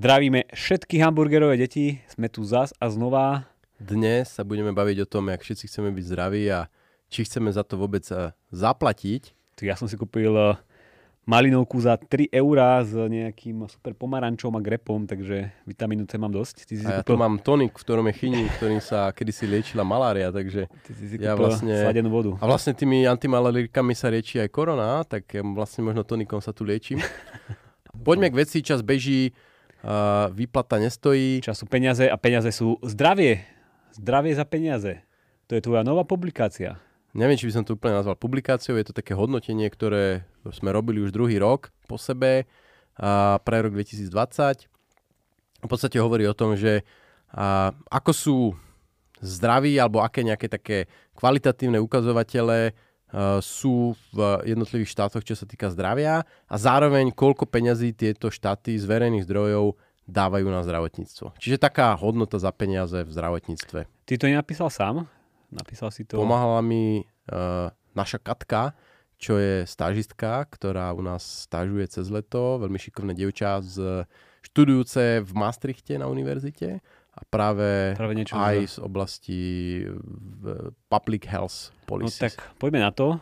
Zdravíme všetky hamburgerové deti, sme tu zas a znova. Dnes sa budeme baviť o tom, jak všetci chceme byť zdraví a či chceme za to vôbec eh, zaplatiť. Ja som si kúpil eh, malinovku za 3 eurá s nejakým super pomarančom a grepom, takže vitamínu C mám dosť. Ty si a ja kúpil... tu mám tonik, v ktorom je chyní, ktorým sa kedysi liečila malária, takže ty si si ja vlastne... sladenú vodu. A vlastne tými antimalarikami sa lieči aj korona, tak vlastne možno tonikom sa tu liečím. Poďme k veci, čas beží Uh, výplata nestojí. Čas sú peniaze a peniaze sú zdravie. Zdravie za peniaze. To je tvoja nová publikácia. Neviem, či by som to úplne nazval publikáciou. Je to také hodnotenie, ktoré sme robili už druhý rok po sebe uh, pre rok 2020. V podstate hovorí o tom, že uh, ako sú zdraví alebo aké nejaké také kvalitatívne ukazovatele sú v jednotlivých štátoch, čo sa týka zdravia a zároveň koľko peňazí tieto štáty z verejných zdrojov dávajú na zdravotníctvo. Čiže taká hodnota za peniaze v zdravotníctve. Ty to nenapísal sám? Napísal si to? Pomáhala mi uh, naša Katka, čo je stážistka, ktorá u nás stážuje cez leto, veľmi šikovné dievča z študujúce v Maastrichte na univerzite a práve, práve niečo aj z oblasti public health policies. No tak poďme na to.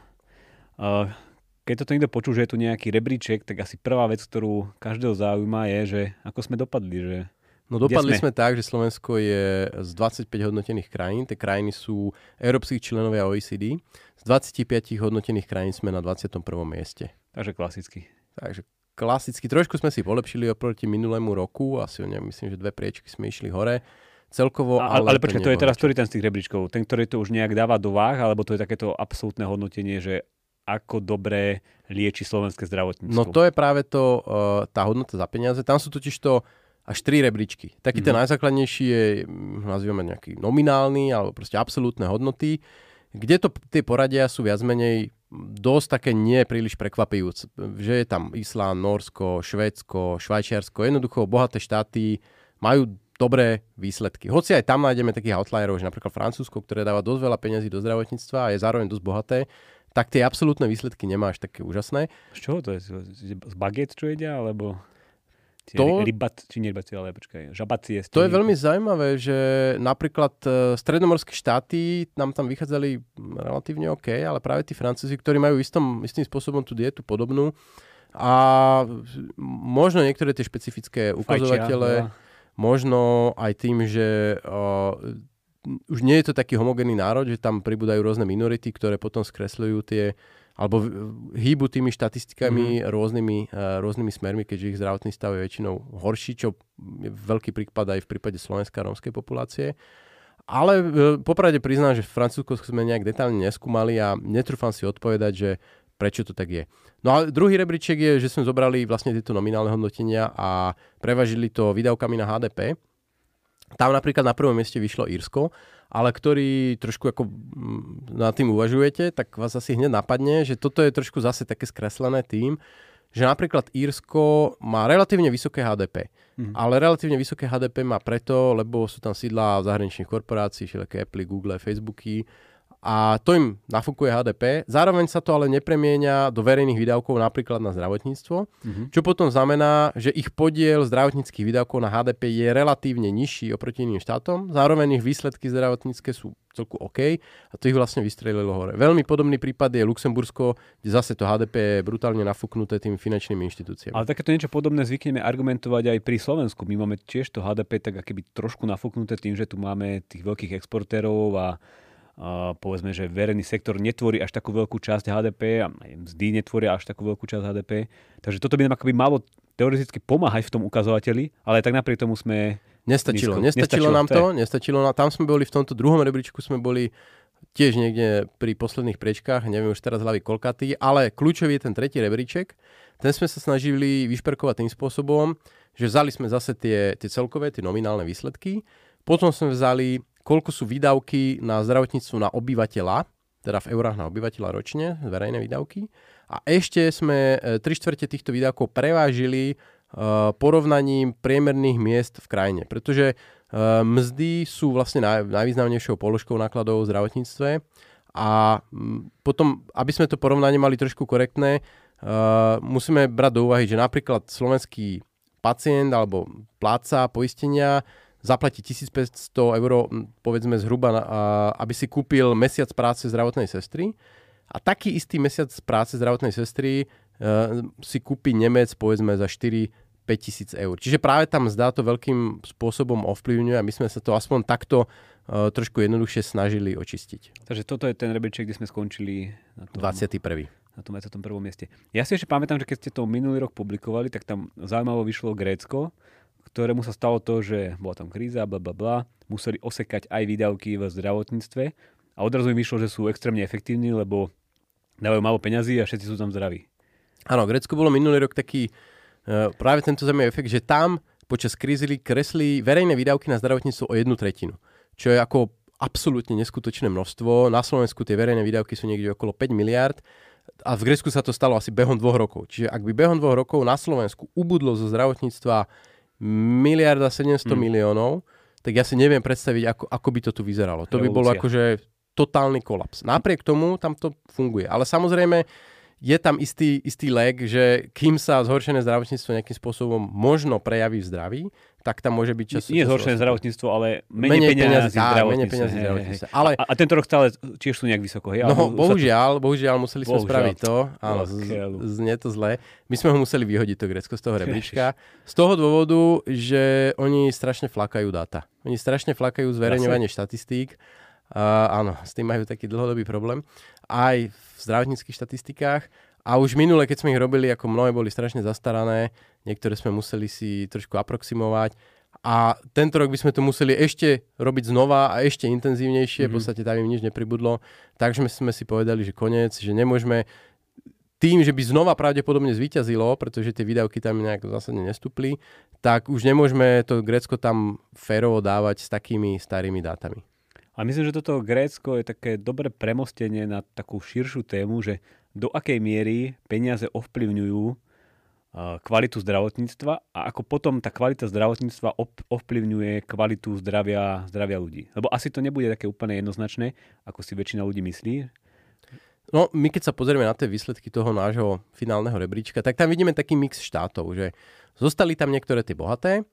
Keď toto niekto počul, že je tu nejaký rebríček, tak asi prvá vec, ktorú každého zaujíma je, že ako sme dopadli, že No dopadli sme? sme tak, že Slovensko je z 25 hodnotených krajín, tie krajiny sú európskych členovia OECD, z 25 hodnotených krajín sme na 21. mieste. Takže klasicky. Takže klasicky, trošku sme si polepšili oproti minulému roku, asi neviem, myslím, že dve priečky sme išli hore. Celkovo, a, ale, ale počkaj, to, to je teraz ktorý ten z tých rebríčkov? Ten, ktorý to už nejak dáva do váh, alebo to je takéto absolútne hodnotenie, že ako dobre lieči slovenské zdravotníctvo? No to je práve to, uh, tá hodnota za peniaze. Tam sú totiž to až tri rebríčky. Taký mm-hmm. ten mhm. najzákladnejší je, nazývame nejaký nominálny, alebo proste absolútne hodnoty, kde to tie poradia sú viac menej dosť také nie príliš prekvapujúce. Že je tam Islán, Norsko, Švédsko, Švajčiarsko, jednoducho bohaté štáty majú dobré výsledky. Hoci aj tam nájdeme takých outlierov, že napríklad Francúzsko, ktoré dáva dosť veľa peniazí do zdravotníctva a je zároveň dosť bohaté, tak tie absolútne výsledky nemá až také úžasné. Z čoho to je? Z baget, čo jedia, alebo to, rybat, či nie rybat, ale počkaj, žabacie. To je veľmi zaujímavé, že napríklad uh, stredomorské štáty nám tam vychádzali relatívne OK, ale práve tí Francúzi, ktorí majú istom, istým spôsobom tú dietu podobnú a možno niektoré tie špecifické ukazovatele, Fajčia, no. možno aj tým, že uh, už nie je to taký homogénny národ, že tam pribúdajú rôzne minority, ktoré potom skresľujú tie alebo hýbu tými štatistikami mm. rôznymi, uh, rôznymi smermi, keďže ich zdravotný stav je väčšinou horší, čo je veľký prípad aj v prípade slovenskej rómskej populácie. Ale uh, popravde priznám, že v Francúzsku sme nejak detálne neskúmali a netrúfam si odpovedať, že prečo to tak je. No a druhý rebríček je, že sme zobrali vlastne tieto nominálne hodnotenia a prevažili to výdavkami na HDP. Tam napríklad na prvom mieste vyšlo Írsko ale ktorý trošku ako nad tým uvažujete, tak vás asi hneď napadne, že toto je trošku zase také skreslené tým, že napríklad Írsko má relatívne vysoké HDP. Mm. Ale relatívne vysoké HDP má preto, lebo sú tam sídla zahraničných korporácií, všelijaké Apple, Google, Facebooky a to im nafúkuje HDP. Zároveň sa to ale nepremienia do verejných výdavkov napríklad na zdravotníctvo, mm-hmm. čo potom znamená, že ich podiel zdravotníckých výdavkov na HDP je relatívne nižší oproti iným štátom. Zároveň ich výsledky zdravotnícke sú celku OK a to ich vlastne vystrelilo hore. Veľmi podobný prípad je Luxembursko, kde zase to HDP je brutálne nafúknuté tými finančnými inštitúciami. Ale takéto niečo podobné zvykneme argumentovať aj pri Slovensku. My máme tiež to HDP tak akéby trošku nafúknuté tým, že tu máme tých veľkých exportérov a povedzme, že verejný sektor netvorí až takú veľkú časť HDP a mzdy netvoria až takú veľkú časť HDP. Takže toto by nám akoby malo teoreticky pomáhať v tom ukazovateli, ale tak napriek tomu sme... Nestačilo, nízko. nestačilo, nestačilo nám to, nestačilo, tam sme boli v tomto druhom rebríčku, sme boli tiež niekde pri posledných prečkách, neviem už teraz hlavy kolkatý, ale kľúčový je ten tretí rebríček. Ten sme sa snažili vyšperkovať tým spôsobom, že vzali sme zase tie, tie celkové, tie nominálne výsledky, potom sme vzali koľko sú výdavky na zdravotníctvo na obyvateľa, teda v eurách na obyvateľa ročne, verejné výdavky. A ešte sme e, tri štvrte týchto výdavkov prevážili uh, porovnaním priemerných miest v krajine. Pretože mzdy sú vlastne naj, najvýznamnejšou položkou nákladov v zdravotníctve a potom, aby sme to porovnanie mali trošku korektné, musíme brať do úvahy, že napríklad slovenský pacient alebo pláca poistenia zaplatí 1500 eur, povedzme zhruba, aby si kúpil mesiac práce zdravotnej sestry. A taký istý mesiac práce zdravotnej sestry uh, si kúpi Nemec, povedzme, za 4 5000 eur. Čiže práve tam zdá to veľkým spôsobom ovplyvňuje a my sme sa to aspoň takto uh, trošku jednoduchšie snažili očistiť. Takže toto je ten rebeček, kde sme skončili na tom, 21. Na tom 21. mieste. Ja si ešte pamätám, že keď ste to minulý rok publikovali, tak tam zaujímavo vyšlo Grécko, ktorému sa stalo to, že bola tam kríza, bla bla bla, museli osekať aj výdavky v zdravotníctve a odrazu im vyšlo, že sú extrémne efektívni, lebo dávajú málo peňazí a všetci sú tam zdraví. Áno, Grécko bolo minulý rok taký Eh, práve tento zaujímavý efekt, že tam počas krízy kresli verejné výdavky na zdravotníctvo o jednu tretinu, čo je ako absolútne neskutočné množstvo. Na Slovensku tie verejné výdavky sú niekde okolo 5 miliard a v Grécku sa to stalo asi behom dvoch rokov. Čiže ak by behom dvoch rokov na Slovensku ubudlo zo zdravotníctva miliarda 700 hmm. miliónov, tak ja si neviem predstaviť, ako, ako by to tu vyzeralo. To by bolo akože totálny kolaps. Napriek tomu tam to funguje. Ale samozrejme, je tam istý, istý leg, že kým sa zhoršené zdravotníctvo nejakým spôsobom možno prejaví v zdraví, tak tam môže byť čas. Nie zhoršené zdravotníctvo, ale menej, menej peniazy, peniazy zdravotníctve. Ale... A, a tento rok stále tiež sú nejak vysoko. Hej? No, bohužiaľ, bohužiaľ, museli sme bohužiaľ. spraviť to. Áno, znie to zle. My sme ho museli vyhodiť to Grecko z toho rebríčka. Z toho dôvodu, že oni strašne flakajú dáta. Oni strašne flakajú zverejňovanie štatistík. Uh, áno, s tým majú taký dlhodobý problém. Aj v zdravotníckých štatistikách. A už minule, keď sme ich robili, ako mnohé boli strašne zastarané, niektoré sme museli si trošku aproximovať. A tento rok by sme to museli ešte robiť znova a ešte intenzívnejšie, mm-hmm. v podstate tam im nič nepribudlo. Takže sme si povedali, že koniec, že nemôžeme tým, že by znova pravdepodobne zvíťazilo, pretože tie výdavky tam nejak zásadne nestúpli, tak už nemôžeme to Grécko tam férovo dávať s takými starými dátami. A myslím, že toto Grécko je také dobré premostenie na takú širšiu tému, že do akej miery peniaze ovplyvňujú kvalitu zdravotníctva a ako potom tá kvalita zdravotníctva ovplyvňuje kvalitu zdravia, zdravia ľudí. Lebo asi to nebude také úplne jednoznačné, ako si väčšina ľudí myslí. No, my keď sa pozrieme na tie výsledky toho nášho finálneho rebríčka, tak tam vidíme taký mix štátov, že zostali tam niektoré tie bohaté,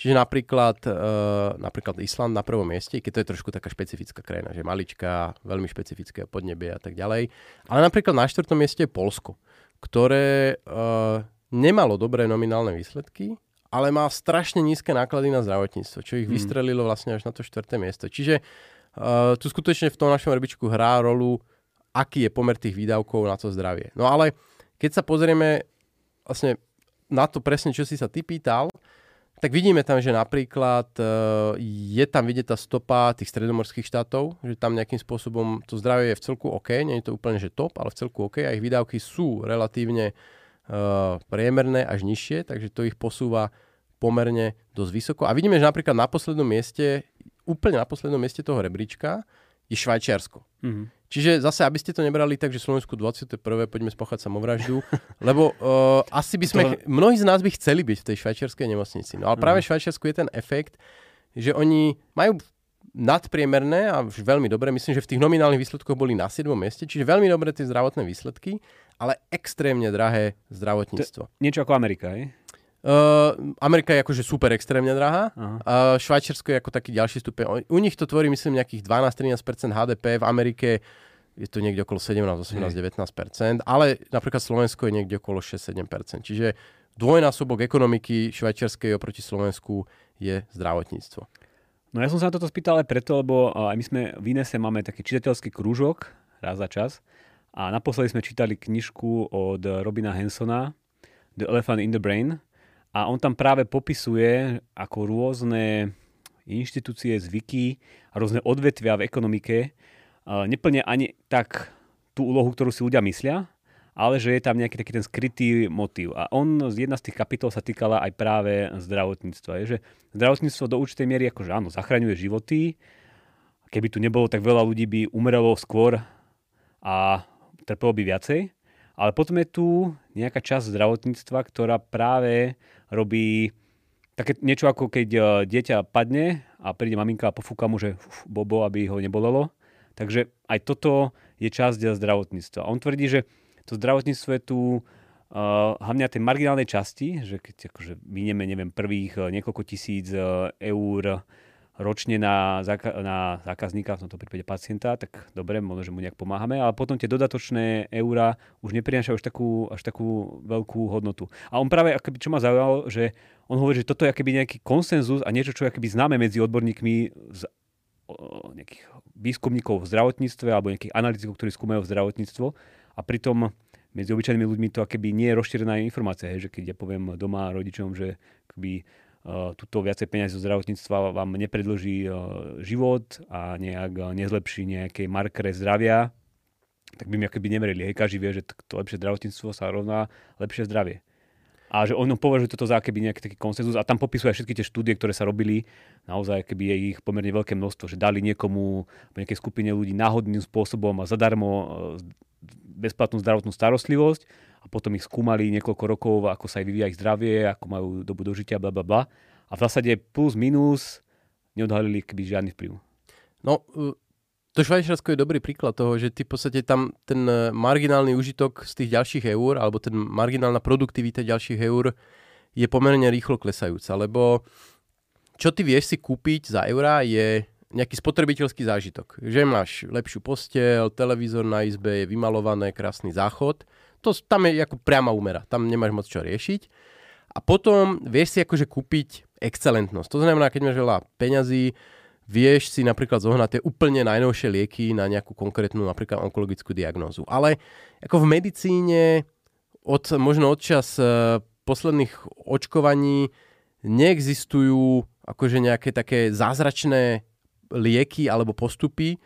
Čiže napríklad, uh, napríklad Island na prvom mieste, keď to je trošku taká špecifická krajina, že maličká, veľmi špecifické podnebie a tak ďalej. Ale napríklad na štvrtom mieste je Polsko, ktoré uh, nemalo dobré nominálne výsledky, ale má strašne nízke náklady na zdravotníctvo, čo ich hmm. vystrelilo vlastne až na to štvrté miesto. Čiže uh, tu skutočne v tom našom rebičku hrá rolu, aký je pomer tých výdavkov na to zdravie. No ale keď sa pozrieme vlastne na to presne, čo si sa ty pýtal, tak vidíme tam, že napríklad uh, je tam vidieť tá stopa tých stredomorských štátov, že tam nejakým spôsobom to zdravie je v celku OK, nie je to úplne že top, ale v celku OK a ich výdavky sú relatívne uh, priemerné až nižšie, takže to ich posúva pomerne dosť vysoko. A vidíme, že napríklad na poslednom mieste, úplne na poslednom mieste toho rebríčka je Švajčiarsko. Mm-hmm. Čiže zase, aby ste to nebrali tak, že Slovensku 21. poďme spáchať samovraždu, lebo uh, asi by sme, to... mnohí z nás by chceli byť v tej švajčiarskej nemocnici. No ale práve v Švajčiarsku je ten efekt, že oni majú nadpriemerné a už veľmi dobré, myslím, že v tých nominálnych výsledkoch boli na 7. mieste, čiže veľmi dobré tie zdravotné výsledky, ale extrémne drahé zdravotníctvo. To, niečo ako Amerika, je? Uh, Amerika je akože super extrémne drahá. Uh, Švajčiarsko je ako taký ďalší stupeň. U nich to tvorí myslím nejakých 12-13% HDP. V Amerike je to niekde okolo 17, 18, 19%, ale napríklad Slovensko je niekde okolo 6-7%. Čiže dvojnásobok ekonomiky švajčiarskej oproti Slovensku je zdravotníctvo. No ja som sa na toto spýtal aj preto, lebo aj my sme v Inese máme taký čitateľský krúžok raz za čas a naposledy sme čítali knižku od Robina Hansona The Elephant in the Brain, a on tam práve popisuje, ako rôzne inštitúcie, zvyky rôzne odvetvia v ekonomike neplnia ani tak tú úlohu, ktorú si ľudia myslia, ale že je tam nejaký taký ten skrytý motív. A on, jedna z tých kapitol sa týkala aj práve zdravotníctva. Je, že zdravotníctvo do určitej miery akože áno, zachraňuje životy. Keby tu nebolo, tak veľa ľudí by umrelo skôr a trpelo by viacej. Ale potom je tu nejaká časť zdravotníctva, ktorá práve robí také niečo ako keď e, dieťa padne a príde maminka a pofúka mu, že uf, bobo, aby ho nebolelo. Takže aj toto je časť zdravotníctva. A on tvrdí, že to zdravotníctvo je tu uh, hlavne na tej marginálnej časti, že keď akože minieme, neviem, prvých niekoľko tisíc eur ročne na, na zákazníka, v tomto prípade pacienta, tak dobre, možno, že mu nejak pomáhame, ale potom tie dodatočné eurá už neprinášajú až takú, až takú veľkú hodnotu. A on práve, akoby, čo ma zaujalo, že on hovorí, že toto je akoby nejaký konsenzus a niečo, čo je akoby známe medzi odborníkmi z nejakých výskumníkov v zdravotníctve alebo nejakých analytikov, ktorí skúmajú zdravotníctvo a pritom medzi obyčajnými ľuďmi to akoby nie je rozšírená informácia, hej, že keď ja poviem doma rodičom, že akoby tuto viacej peniazy zo zdravotníctva vám nepredlží uh, život a nejak uh, nezlepší nejaké markere zdravia, tak by mi akoby neverili. Hej, každý vie, že to lepšie zdravotníctvo sa rovná lepšie zdravie. A že on považuje toto za keby nejaký taký konsenzus a tam popisuje všetky tie štúdie, ktoré sa robili, naozaj keby je ich pomerne veľké množstvo, že dali niekomu, nejakej skupine ľudí náhodným spôsobom a zadarmo bezplatnú zdravotnú starostlivosť a potom ich skúmali niekoľko rokov, ako sa aj vyvíja ich zdravie, ako majú dobu dožitia, bla bla bla. A v zásade plus minus neodhalili keby žiadny vplyv. No, e, to Švajčiarsko je dobrý príklad toho, že ty v podstate tam ten e, marginálny užitok z tých ďalších eur, alebo ten marginálna produktivita ďalších eur je pomerne rýchlo klesajúca, lebo čo ty vieš si kúpiť za eurá je nejaký spotrebiteľský zážitok. Že máš lepšiu postel, televízor na izbe, je vymalované, krásny záchod. To tam je ako priama úmera, tam nemáš moc čo riešiť. A potom vieš si akože kúpiť excelentnosť. To znamená, keď máš veľa peňazí, vieš si napríklad zohnať tie úplne najnovšie lieky na nejakú konkrétnu napríklad onkologickú diagnózu. Ale ako v medicíne od, možno od čas e, posledných očkovaní neexistujú akože nejaké také zázračné lieky alebo postupy,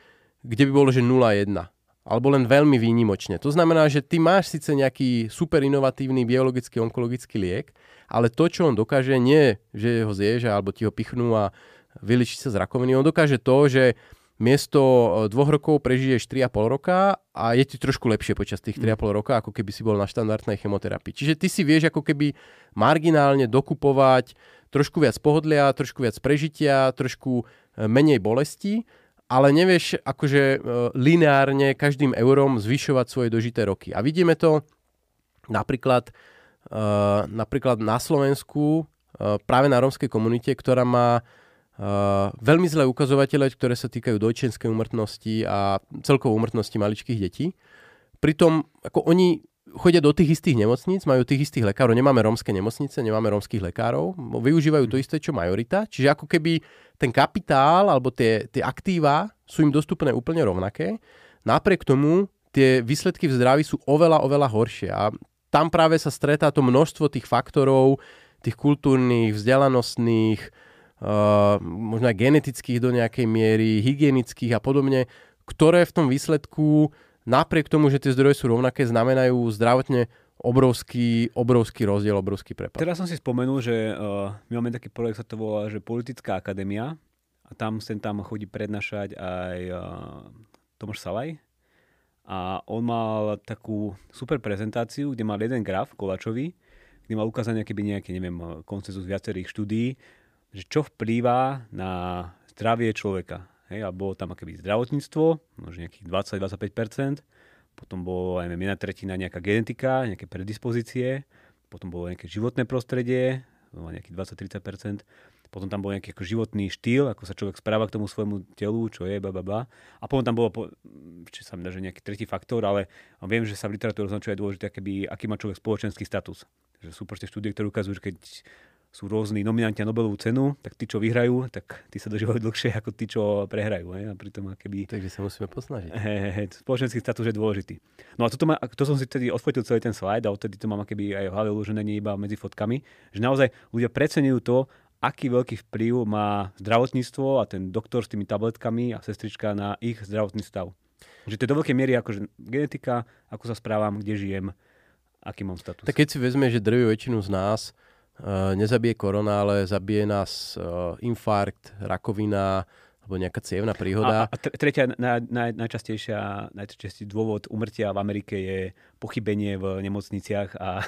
kde by bolo, že 0,1 alebo len veľmi výnimočne. To znamená, že ty máš síce nejaký super inovatívny biologický onkologický liek, ale to, čo on dokáže, nie, že ho zješ alebo ti ho pichnú a vyličí sa z rakoviny. On dokáže to, že miesto e, dvoch rokov prežiješ 3,5 roka a je ti trošku lepšie počas tých 3,5 mm. roka, ako keby si bol na štandardnej chemoterapii. Čiže ty si vieš ako keby marginálne dokupovať trošku viac pohodlia, trošku viac prežitia, trošku e, menej bolesti ale nevieš akože e, lineárne každým eurom zvyšovať svoje dožité roky. A vidíme to napríklad, e, napríklad na Slovensku, e, práve na rómskej komunite, ktorá má veľmi zlé ukazovatele, ktoré sa týkajú dojčenskej umrtnosti a celkovo umrtnosti maličkých detí. Pritom ako oni chodia do tých istých nemocníc, majú tých istých lekárov, nemáme rómske nemocnice, nemáme rómskych lekárov, využívajú to isté, čo majorita, čiže ako keby ten kapitál alebo tie, tie aktíva sú im dostupné úplne rovnaké. Napriek tomu tie výsledky v zdraví sú oveľa, oveľa horšie a tam práve sa stretá to množstvo tých faktorov, tých kultúrnych, vzdelanostných, uh, možno aj genetických do nejakej miery, hygienických a podobne, ktoré v tom výsledku napriek tomu, že tie zdroje sú rovnaké, znamenajú zdravotne obrovský, obrovský rozdiel, obrovský prepad. Teraz som si spomenul, že uh, my máme taký projekt, sa to volá, že Politická akadémia a tam sem tam chodí prednášať aj uh, Tomáš Salaj a on mal takú super prezentáciu, kde mal jeden graf kolačový, kde mal ukázať nejaký, nejaký neviem, koncenzus viacerých štúdií, že čo vplýva na zdravie človeka. Hej, a bolo tam akéby zdravotníctvo, možno nejakých 20-25%, potom bolo aj jedna tretina nejaká genetika, nejaké predispozície, potom bolo nejaké životné prostredie, nejakých 20-30%, potom tam bol nejaký ako životný štýl, ako sa človek správa k tomu svojmu telu, čo je, bla. A potom tam bolo, či sa mi dá, že nejaký tretí faktor, ale viem, že sa v literatúre označuje dôležité, aký, aký má človek spoločenský status. Že sú proste štúdie, ktoré ukazujú, že keď sú rôzni nominanti na Nobelovú cenu, tak tí, čo vyhrajú, tak tí sa dožívajú dlhšie ako tí, čo prehrajú. He? A pritom, keby... Takže sa musíme posnažiť. He, he, he, spoločenský status je dôležitý. No a toto ma, to som si tedy odfotil celý ten slide a odtedy to mám keby aj v hlave nie iba medzi fotkami, že naozaj ľudia preceňujú to, aký veľký vplyv má zdravotníctvo a ten doktor s tými tabletkami a sestrička na ich zdravotný stav. Že to je do veľkej miery akože genetika, ako sa správam, kde žijem, aký mám status. Tak keď si vezme, že drvú väčšinu z nás nezabije korona, ale zabije nás uh, infarkt, rakovina alebo nejaká cievna príhoda. A, a tretia naj, naj, najčastejšia, najčastejší dôvod umrtia v Amerike je pochybenie v nemocniciach a,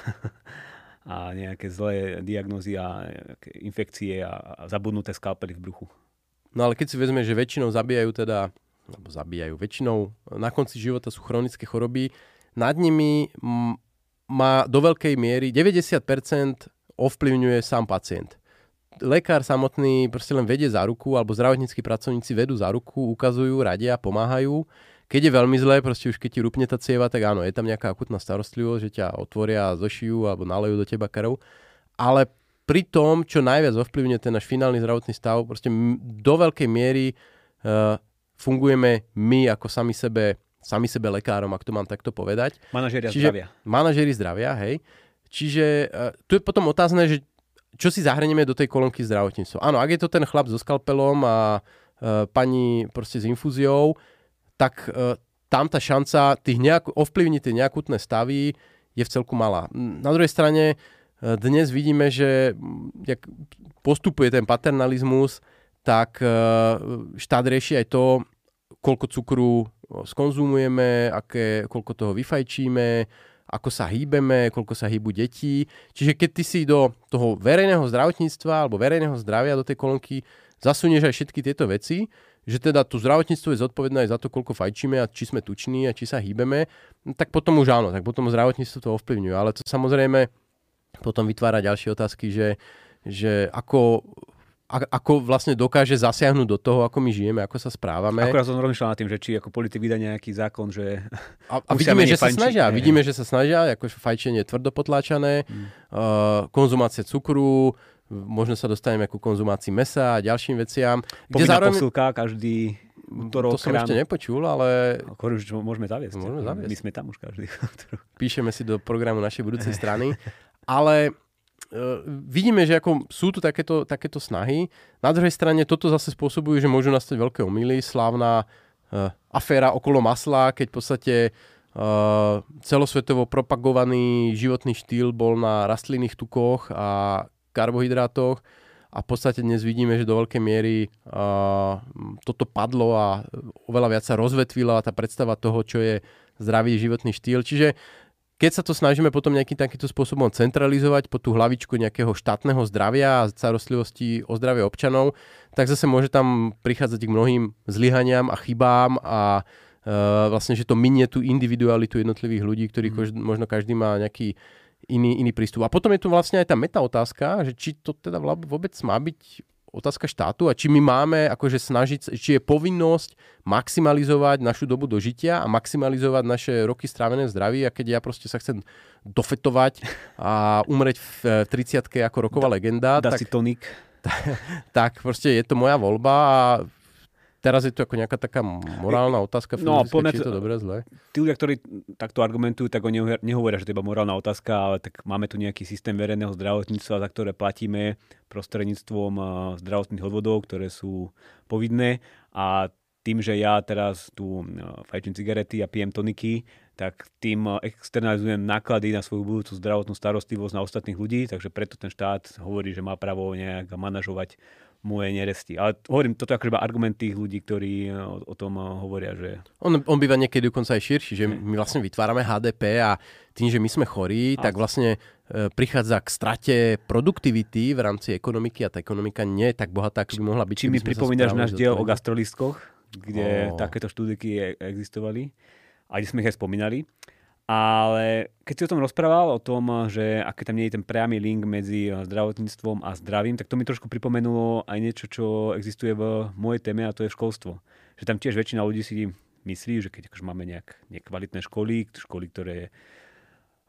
a nejaké zlé diagnózy a infekcie a, a zabudnuté skalpely v bruchu. No ale keď si vezme, že väčšinou zabíjajú teda, alebo zabíjajú, väčšinou na konci života sú chronické choroby, nad nimi má do veľkej miery 90% ovplyvňuje sám pacient. Lekár samotný proste len vedie za ruku, alebo zdravotníckí pracovníci vedú za ruku, ukazujú, radia, pomáhajú. Keď je veľmi zlé, proste už keď ti rupne tá cieva, tak áno, je tam nejaká akutná starostlivosť, že ťa otvoria, zošijú alebo nalejú do teba krv. Ale pri tom, čo najviac ovplyvňuje ten náš finálny zdravotný stav, proste do veľkej miery uh, fungujeme my ako sami sebe, sami sebe lekárom, ak to mám takto povedať. Manažéria zdravia. Manažéri zdravia, hej. Čiže uh, tu je potom otázne, že čo si zahrnieme do tej kolónky zdravotníctva. Áno, ak je to ten chlap so skalpelom a uh, pani proste s infúziou, tak uh, tam tá šanca tých nejak, ovplyvniť tie nejakutné stavy je v celku malá. Na druhej strane dnes vidíme, že jak postupuje ten paternalizmus, tak e, štát rieši aj to, koľko cukru skonzumujeme, aké, koľko toho vyfajčíme, ako sa hýbeme, koľko sa hýbu detí. Čiže keď ty si do toho verejného zdravotníctva alebo verejného zdravia do tej kolonky zasunieš aj všetky tieto veci, že teda to zdravotníctvo je zodpovedné aj za to, koľko fajčíme a či sme tuční a či sa hýbeme, tak potom už áno, tak potom zdravotníctvo to ovplyvňuje. Ale to samozrejme potom vytvára ďalšie otázky, že, že ako, a, ako vlastne dokáže zasiahnuť do toho, ako my žijeme, ako sa správame. Akorát som rozmýšľal nad tým, že či ako politik vydá nejaký zákon, že... A, a vidíme, že sa snažia, vidíme, že sa snažia, ako fajčenie tvrdo potláčané, hmm. uh, konzumácia cukru, možno sa dostaneme ku konzumácii mesa a ďalším veciam. Kde zároveň... posilka každý útorok To som ráno. ešte nepočul, ale... Ako už môžeme zaviesť. Môžeme zaviesť. My sme tam už každý Píšeme si do programu našej budúcej strany. Ale vidíme, že ako sú tu takéto, takéto snahy. Na druhej strane toto zase spôsobuje, že môžu nastať veľké omily. Slávna uh, aféra okolo masla, keď v podstate uh, celosvetovo propagovaný životný štýl bol na rastlinných tukoch a karbohydrátoch a v podstate dnes vidíme, že do veľkej miery uh, toto padlo a oveľa viac sa rozvetvila tá predstava toho, čo je zdravý životný štýl. Čiže keď sa to snažíme potom nejakým takýmto spôsobom centralizovať po tú hlavičku nejakého štátneho zdravia a starostlivosti o zdravie občanov, tak zase môže tam prichádzať k mnohým zlyhaniam a chybám a uh, vlastne, že to minie tú individualitu jednotlivých ľudí, ktorí mm. možno každý má nejaký iný, iný prístup. A potom je tu vlastne aj tá meta otázka, že či to teda vôbec má byť otázka štátu a či my máme akože snažiť, či je povinnosť maximalizovať našu dobu dožitia a maximalizovať naše roky strávené v zdraví a keď ja proste sa chcem dofetovať a umreť v 30 ako roková legenda, Dá tak, si tonik. Tak, tak proste je to moja voľba a teraz je to ako nejaká taká morálna otázka, no, či je to dobré, zle. Tí ľudia, ktorí takto argumentujú, tak oni nehovoria, že to je iba morálna otázka, ale tak máme tu nejaký systém verejného zdravotníctva, za ktoré platíme prostredníctvom zdravotných odvodov, ktoré sú povinné a tým, že ja teraz tu fajčím cigarety a pijem toniky, tak tým externalizujem náklady na svoju budúcu zdravotnú starostlivosť na ostatných ľudí, takže preto ten štát hovorí, že má právo nejak manažovať moje neresti. Ale hovorím, toto je iba argument tých ľudí, ktorí e, o, o tom e, hovoria, že... On, on býva niekedy dokonca aj širší, že my vlastne vytvárame HDP a tým, že my sme chorí, a... tak vlastne e, prichádza k strate produktivity v rámci ekonomiky a tá ekonomika nie je tak bohatá, ako by mohla byť. Či mi pripomínaš náš diel o gastrolistkoch, kde oh. takéto štúdiky existovali a kde sme ich aj spomínali. Ale keď si o tom rozprával, o tom, že aké tam nie je ten priamy link medzi zdravotníctvom a zdravím, tak to mi trošku pripomenulo aj niečo, čo existuje v mojej téme a to je školstvo. Že tam tiež väčšina ľudí si myslí, že keď akože máme nejak nekvalitné školy, školy, ktoré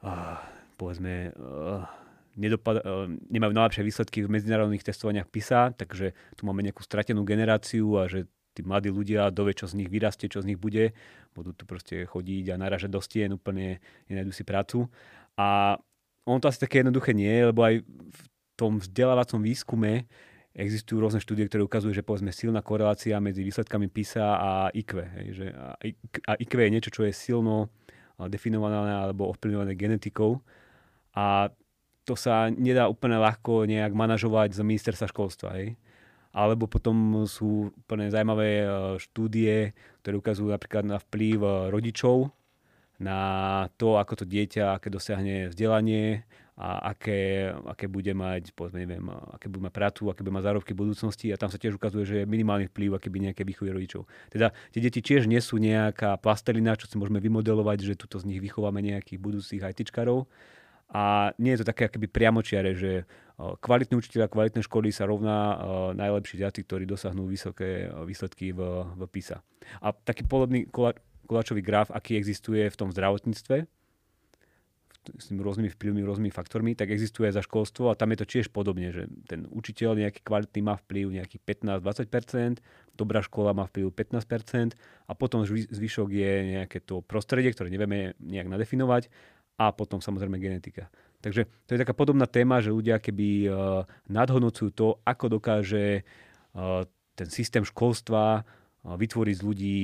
uh, povedzme uh, nedopad- nemajú najlepšie výsledky v medzinárodných testovaniach PISA, takže tu máme nejakú stratenú generáciu a že tí mladí ľudia dovie, čo z nich vyrastie, čo z nich bude. Budú tu proste chodiť a naražať do stien, úplne nenajdu si prácu. A ono to asi také jednoduché nie lebo aj v tom vzdelávacom výskume existujú rôzne štúdie, ktoré ukazujú, že povedzme silná korelácia medzi výsledkami PISA a IQ. Hej, že a IQ je niečo, čo je silno definované alebo ovplyvňované genetikou a to sa nedá úplne ľahko nejak manažovať z ministerstva školstva. Hej alebo potom sú úplne zaujímavé e, štúdie, ktoré ukazujú napríklad na vplyv e, rodičov na to, ako to dieťa, aké dosiahne vzdelanie, a aké, aké bude mať, povedzme, neviem, aké bude mať pratu, aké bude mať zárobky v budúcnosti a tam sa tiež ukazuje, že je minimálny vplyv, aké by nejaké výchovy rodičov. Teda tie deti tiež nie sú nejaká plastelina, čo si môžeme vymodelovať, že tuto z nich vychováme nejakých budúcich ITčkarov. A nie je to také akoby priamočiare, že kvalitní učiteľa, kvalitné školy sa rovná najlepší žiaci, ktorí dosahnú vysoké výsledky v, v PISA. A taký podobný koláčový graf, aký existuje v tom zdravotníctve, s tými rôznymi vplyvmi, rôznymi faktormi, tak existuje za školstvo a tam je to tiež podobne, že ten učiteľ nejaký kvalitný má vplyv nejakých 15-20%, dobrá škola má vplyv 15% a potom zvyšok je nejaké to prostredie, ktoré nevieme nejak nadefinovať a potom samozrejme genetika. Takže to je taká podobná téma, že ľudia keby uh, nadhodnocujú to, ako dokáže uh, ten systém školstva uh, vytvoriť z ľudí,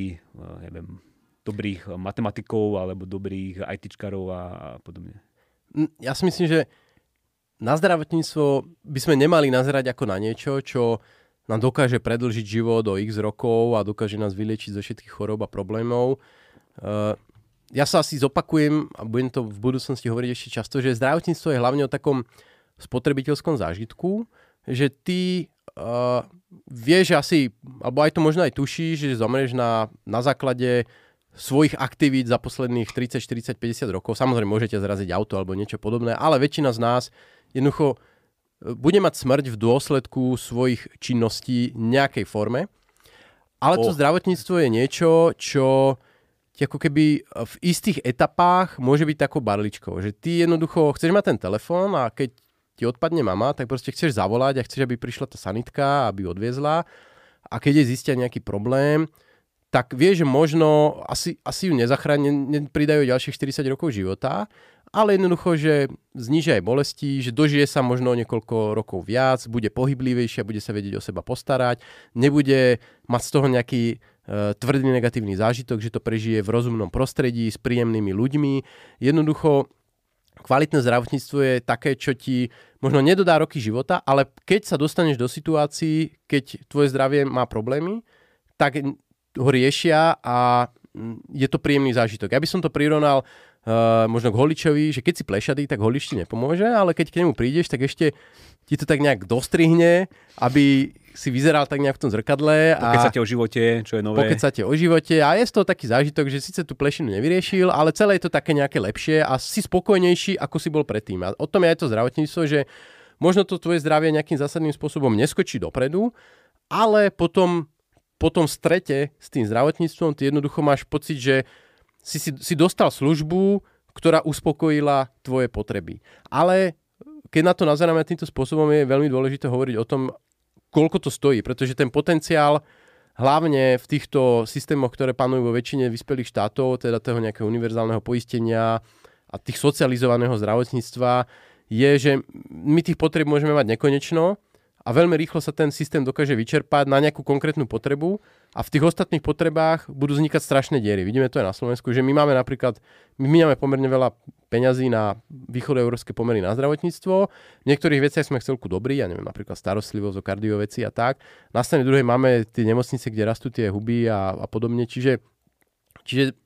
neviem, dobrých matematikov alebo dobrých ITčkarov a, podobne. Ja si myslím, že na zdravotníctvo by sme nemali nazerať ako na niečo, čo nám dokáže predlžiť život o x rokov a dokáže nás vyliečiť zo všetkých chorób a problémov. Ja sa asi zopakujem a budem to v budúcnosti hovoriť ešte často, že zdravotníctvo je hlavne o takom spotrebiteľskom zážitku, že ty uh, vieš asi, alebo aj to možno aj tušíš, že zomreš na, na základe svojich aktivít za posledných 30, 40, 50 rokov. Samozrejme, môžete zraziť auto alebo niečo podobné, ale väčšina z nás jednoducho e, bude mať smrť v dôsledku svojich činností nejakej forme. Ale to oh. zdravotníctvo je niečo, čo ti ako keby v istých etapách môže byť takou barličkou. Že ty jednoducho chceš mať ten telefón a keď ti odpadne mama, tak proste chceš zavolať a chceš, aby prišla tá sanitka, aby odviezla. A keď je zistia nejaký problém, tak vie, že možno asi, asi ju nezachráni, nepridajú ďalších 40 rokov života, ale jednoducho, že znižia aj bolesti, že dožije sa možno niekoľko rokov viac, bude pohyblivejšia, bude sa vedieť o seba postarať, nebude mať z toho nejaký e, tvrdý negatívny zážitok, že to prežije v rozumnom prostredí s príjemnými ľuďmi. Jednoducho, kvalitné zdravotníctvo je také, čo ti možno nedodá roky života, ale keď sa dostaneš do situácií, keď tvoje zdravie má problémy, tak ho riešia a mm, je to príjemný zážitok. Ja by som to prirovnal uh, možno k holičovi, že keď si plešatý, tak holič ti nepomôže, ale keď k nemu prídeš, tak ešte ti to tak nejak dostrihne, aby si vyzeral tak nejak v tom zrkadle. A sa o živote, čo je nové. Pokeď sa o živote a je z toho taký zážitok, že síce tú plešinu nevyriešil, ale celé je to také nejaké lepšie a si spokojnejší, ako si bol predtým. A o tom je aj to zdravotníctvo, že možno to tvoje zdravie nejakým zásadným spôsobom neskočí dopredu, ale potom po tom strete s tým zdravotníctvom ty jednoducho máš pocit, že si, si, si dostal službu, ktorá uspokojila tvoje potreby. Ale keď na to nazeráme týmto spôsobom, je veľmi dôležité hovoriť o tom, koľko to stojí, pretože ten potenciál hlavne v týchto systémoch, ktoré panujú vo väčšine vyspelých štátov, teda toho nejakého univerzálneho poistenia a tých socializovaného zdravotníctva, je, že my tých potreb môžeme mať nekonečno a veľmi rýchlo sa ten systém dokáže vyčerpať na nejakú konkrétnu potrebu a v tých ostatných potrebách budú vznikať strašné diery. Vidíme to aj na Slovensku, že my máme napríklad, my máme pomerne veľa peňazí na východoeurópske pomery na zdravotníctvo. V niektorých veciach sme celku dobrí, ja neviem, napríklad starostlivosť o kardioveci a tak. Na strane druhej máme tie nemocnice, kde rastú tie huby a, a podobne. Čiže, čiže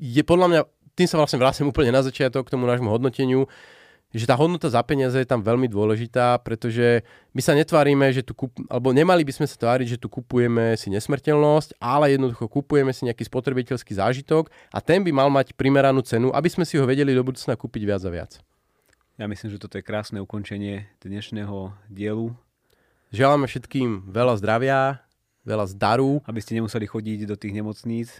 je podľa mňa, tým sa vlastne vrátim úplne na začiatok k tomu nášmu hodnoteniu, že tá hodnota za peniaze je tam veľmi dôležitá, pretože my sa netvárime, že tu kup, alebo nemali by sme sa tváriť, že tu kupujeme si nesmrteľnosť, ale jednoducho kupujeme si nejaký spotrebiteľský zážitok a ten by mal mať primeranú cenu, aby sme si ho vedeli do budúcna kúpiť viac a viac. Ja myslím, že toto je krásne ukončenie dnešného dielu. Želáme všetkým veľa zdravia, veľa zdaru. Aby ste nemuseli chodiť do tých nemocníc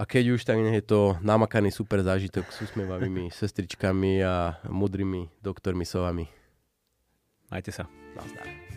a keď už, tak nech je to namakaný super zážitok s úsmevavými sestričkami a mudrými doktormi sovami. Majte sa. Nazdar.